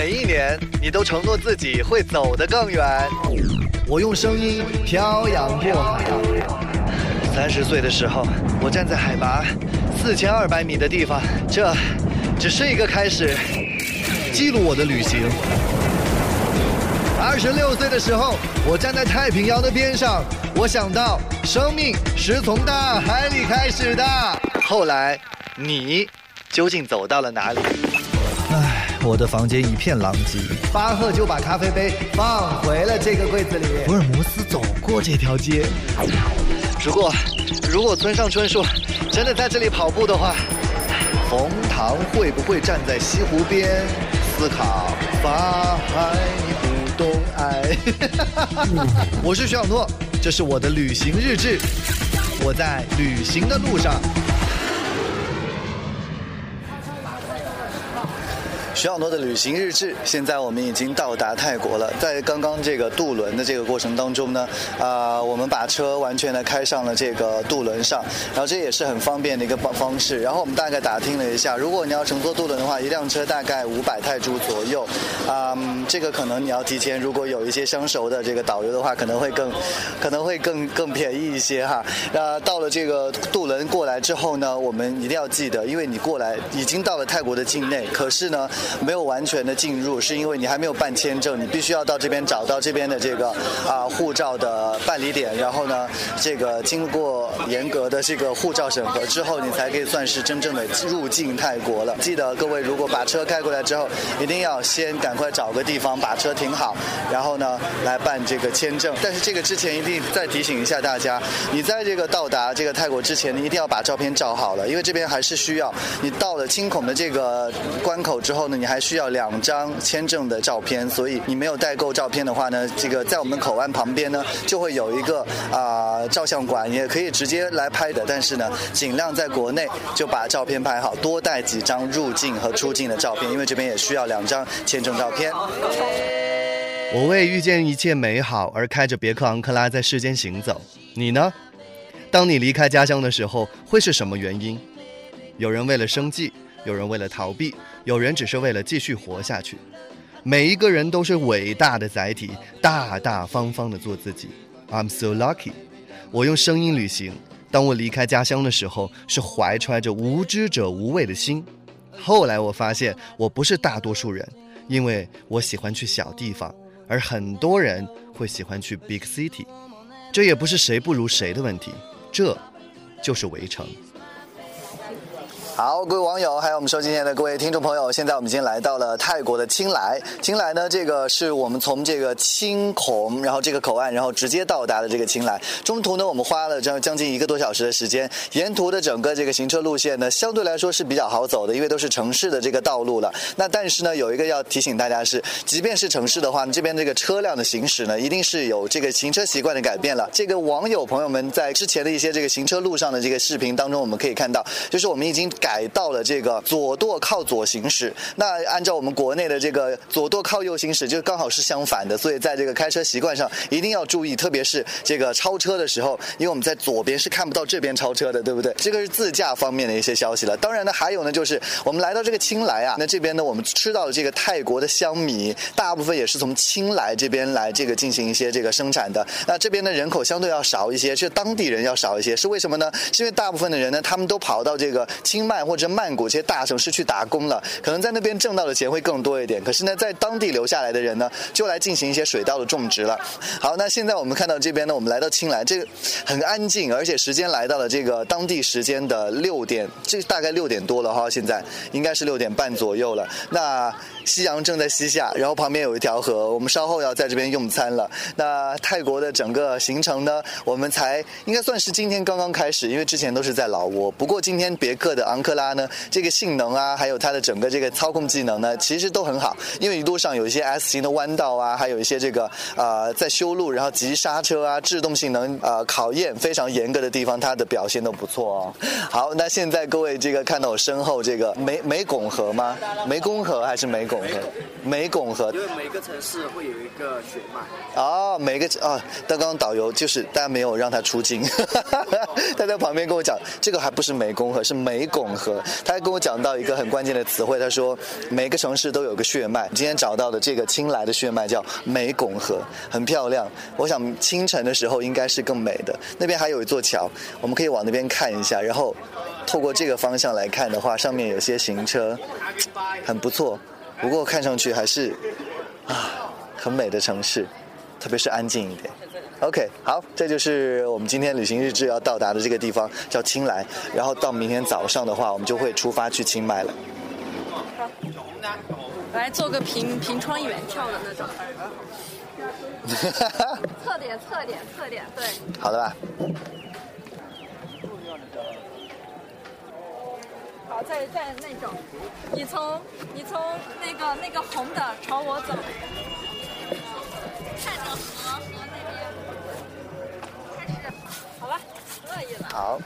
每一年你都承诺自己会走得更远。我用声音漂洋过海。三十岁的时候，我站在海拔四千二百米的地方，这只是一个开始，记录我的旅行。二十六岁的时候，我站在太平洋的边上，我想到生命是从大海里开始的。后来，你究竟走到了哪里？唉，我的房间一片狼藉。巴赫就把咖啡杯放回了这个柜子里。福尔摩斯走过这条街。如果，如果村上春树真的在这里跑步的话，冯唐会不会站在西湖边思考法海不懂爱？我是徐小诺，这是我的旅行日志，我在旅行的路上。徐小诺的旅行日志，现在我们已经到达泰国了。在刚刚这个渡轮的这个过程当中呢，啊，我们把车完全的开上了这个渡轮上，然后这也是很方便的一个方方式。然后我们大概打听了一下，如果你要乘坐渡轮的话，一辆车大概五百泰铢左右，啊，这个可能你要提前，如果有一些相熟的这个导游的话，可能会更，可能会更更便宜一些哈。那到了这个渡轮过来之后呢，我们一定要记得，因为你过来已经到了泰国的境内，可是呢。没有完全的进入，是因为你还没有办签证，你必须要到这边找到这边的这个啊护照的办理点，然后呢，这个经过严格的这个护照审核之后，你才可以算是真正的入境泰国了。记得各位，如果把车开过来之后，一定要先赶快找个地方把车停好，然后呢来办这个签证。但是这个之前一定再提醒一下大家，你在这个到达这个泰国之前，你一定要把照片照好了，因为这边还是需要你到了青孔的这个关口之后呢。你还需要两张签证的照片，所以你没有带够照片的话呢，这个在我们口岸旁边呢，就会有一个啊照相馆，也可以直接来拍的。但是呢，尽量在国内就把照片拍好，多带几张入境和出境的照片，因为这边也需要两张签证照片。我为遇见一切美好而开着别克昂克拉在世间行走，你呢？当你离开家乡的时候，会是什么原因？有人为了生计。有人为了逃避，有人只是为了继续活下去。每一个人都是伟大的载体，大大方方的做自己。I'm so lucky。我用声音旅行。当我离开家乡的时候，是怀揣着无知者无畏的心。后来我发现，我不是大多数人，因为我喜欢去小地方，而很多人会喜欢去 big city。这也不是谁不如谁的问题，这就是围城。好，各位网友，还有我们收今天的各位听众朋友，现在我们已经来到了泰国的清莱。清莱呢，这个是我们从这个青孔，然后这个口岸，然后直接到达的这个清莱。中途呢，我们花了将将近一个多小时的时间。沿途的整个这个行车路线呢，相对来说是比较好走的，因为都是城市的这个道路了。那但是呢，有一个要提醒大家是，即便是城市的话，这边这个车辆的行驶呢，一定是有这个行车习惯的改变了。这个网友朋友们在之前的一些这个行车路上的这个视频当中，我们可以看到，就是我们已经改。改到了这个左舵靠左行驶，那按照我们国内的这个左舵靠右行驶，就刚好是相反的。所以在这个开车习惯上一定要注意，特别是这个超车的时候，因为我们在左边是看不到这边超车的，对不对？这个是自驾方面的一些消息了。当然呢，还有呢，就是我们来到这个青莱啊，那这边呢，我们吃到了这个泰国的香米，大部分也是从青莱这边来这个进行一些这个生产的。那这边的人口相对要少一些，是当地人要少一些，是为什么呢？是因为大部分的人呢，他们都跑到这个清迈。或者曼谷这些大城市去打工了，可能在那边挣到的钱会更多一点。可是呢，在当地留下来的人呢，就来进行一些水稻的种植了。好，那现在我们看到这边呢，我们来到青莱，这个很安静，而且时间来到了这个当地时间的六点，这大概六点多了哈，现在应该是六点半左右了。那夕阳正在西下，然后旁边有一条河，我们稍后要在这边用餐了。那泰国的整个行程呢，我们才应该算是今天刚刚开始，因为之前都是在老挝。不过今天别克的昂克拉呢，这个性能啊，还有它的整个这个操控技能呢，其实都很好。因为一路上有一些 S 型的弯道啊，还有一些这个呃在修路，然后急刹车啊，制动性能呃考验非常严格的地方，它的表现都不错哦。好，那现在各位这个看到我身后这个湄湄拱河吗？湄公河还是湄拱？湄拱河，因为每个城市会有一个血脉。哦，每个啊，刚刚导游就是大家没有让他出镜，他在旁边跟我讲，这个还不是湄公河，是湄拱拱河。他还跟我讲到一个很关键的词汇，他说每个城市都有个血脉。今天找到的这个青莱的血脉叫湄拱河，很漂亮。我想清晨的时候应该是更美的。那边还有一座桥，我们可以往那边看一下。然后透过这个方向来看的话，上面有些行车，很不错。不过看上去还是啊，很美的城市，特别是安静一点。OK，好，这就是我们今天旅行日志要到达的这个地方，叫青莱。然后到明天早上的话，我们就会出发去清迈了。来做个平平窗远眺的那种。侧点，侧点，侧点，对。好的吧。好，在在那种，你从你从那个那个红的朝我走，看着河河那边，开始，好了，乐意了。好。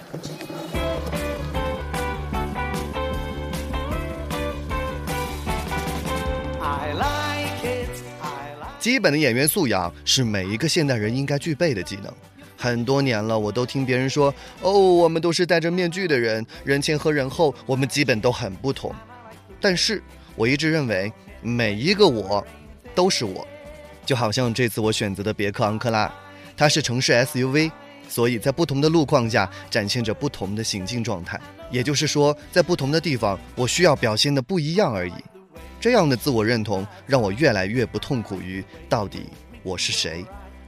基本的演员素养是每一个现代人应该具备的技能。很多年了，我都听别人说，哦，我们都是戴着面具的人，人前和人后，我们基本都很不同。但是我一直认为，每一个我，都是我。就好像这次我选择的别克昂克拉，它是城市 SUV，所以在不同的路况下展现着不同的行进状态。也就是说，在不同的地方，我需要表现的不一样而已。这样的自我认同让我越来越不痛苦于到底我是谁。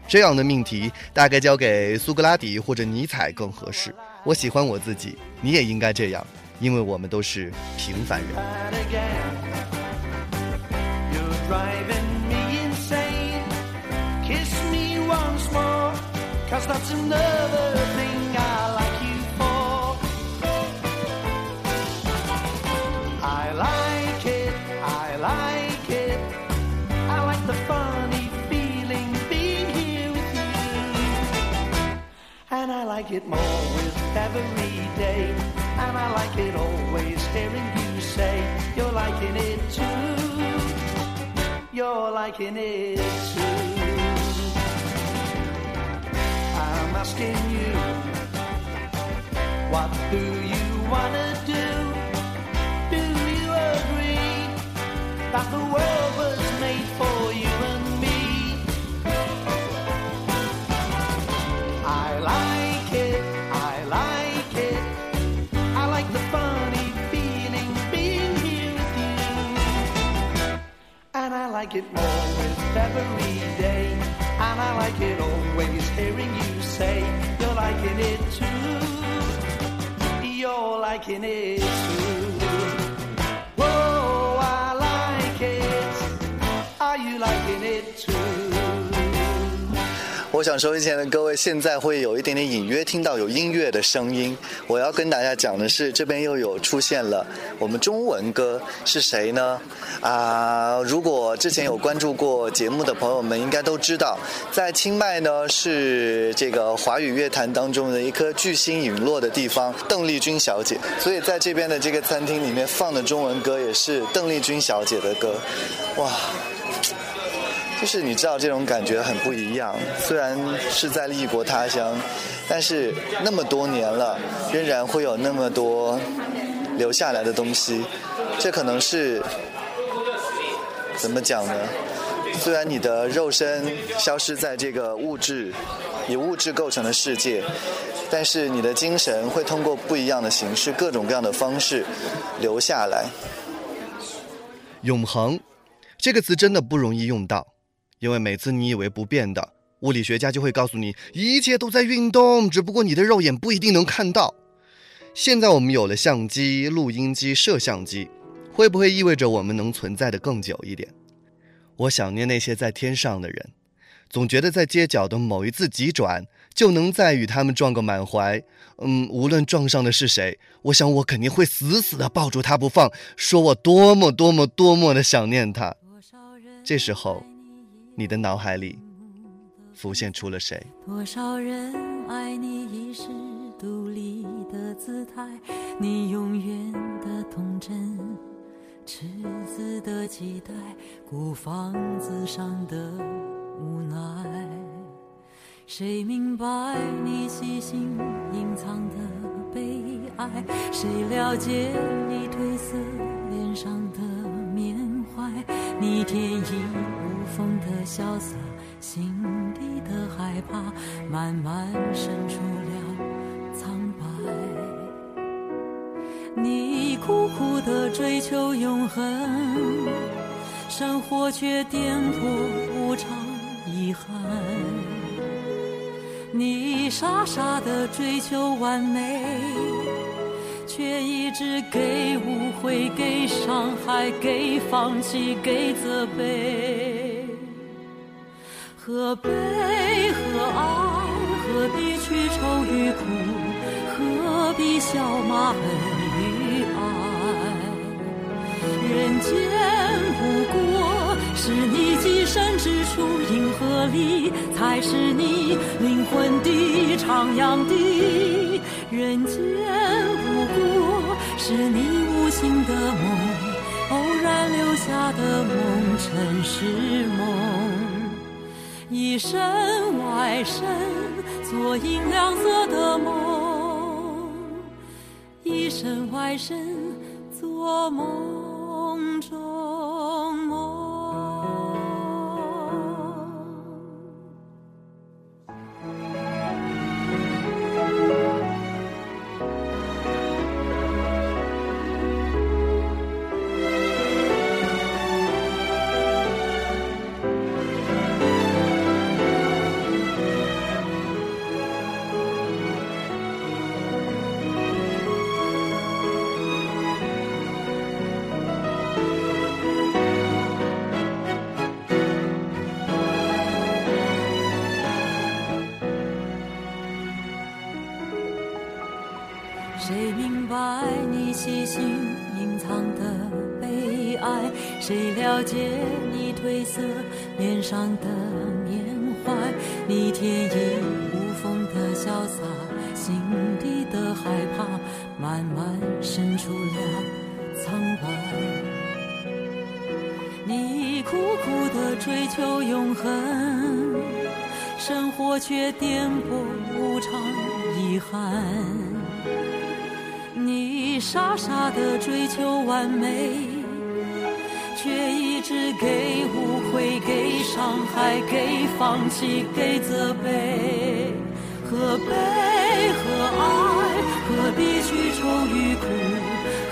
这样的命题大概交给苏格拉底或者尼采更合适。我喜欢我自己，你也应该这样，因为我们都是平凡人。Like it more with every day. And I like it always hearing you say you're liking it too. You're liking it too. I'm asking you, what do you wanna do? Do you agree that the world was made for like it more with every day. And I like it always hearing you say you're liking it too. You're liking it too. 我想收音前的各位，现在会有一点点隐约听到有音乐的声音。我要跟大家讲的是，这边又有出现了我们中文歌，是谁呢？啊，如果之前有关注过节目的朋友们，应该都知道，在清迈呢是这个华语乐坛当中的一颗巨星陨落的地方，邓丽君小姐。所以在这边的这个餐厅里面放的中文歌也是邓丽君小姐的歌，哇！就是你知道这种感觉很不一样，虽然是在异国他乡，但是那么多年了，仍然会有那么多留下来的东西。这可能是怎么讲呢？虽然你的肉身消失在这个物质以物质构成的世界，但是你的精神会通过不一样的形式、各种各样的方式留下来。永恒这个词真的不容易用到。因为每次你以为不变的，物理学家就会告诉你，一切都在运动，只不过你的肉眼不一定能看到。现在我们有了相机、录音机、摄像机，会不会意味着我们能存在的更久一点？我想念那些在天上的人，总觉得在街角的某一次急转，就能再与他们撞个满怀。嗯，无论撞上的是谁，我想我肯定会死死的抱住他不放，说我多么多么多么的想念他。这时候。你的脑海里浮现出了谁？多少人爱你遗世独立的姿态，你永远的童真，赤子的期待，孤芳自赏的无奈。谁明白你细心隐藏的？悲哀。谁了解你褪色脸上的怀？你天衣无缝的潇洒，心底的害怕，慢慢渗出了苍白。你苦苦的追求永恒，生活却颠簸无常，遗憾。你傻傻的追求完美，却一直给误会、给伤害、给放弃、给责备。何悲何爱？何必去愁与苦？何必笑骂恨与爱？人间不过是你寄身之处，银河里才是你灵魂的徜徉地。人间不过是你无心的梦，偶然留下的梦，尘世梦。一身外身，做银亮色的梦；一身外身，做梦了解你褪色脸上的缅怀？你天衣无缝的潇洒，心底的害怕，慢慢渗出了苍白。你苦苦的追求永恒，生活却颠簸无常，遗憾。你傻傻的追求完美，却一直给误会、给伤害、给放弃、给责备。何悲何爱？何必去愁与苦？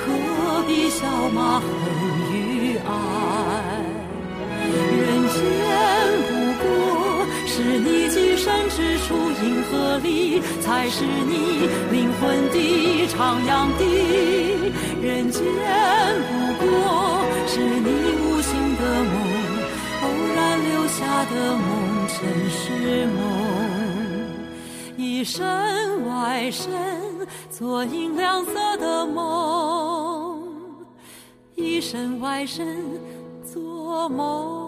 何必笑骂恨与爱？人间不过是你寄身之处，银河里才是你灵魂的徜徉地。人间不过的梦，尘是梦。一身外身，做银亮色的梦；一身外身，做梦。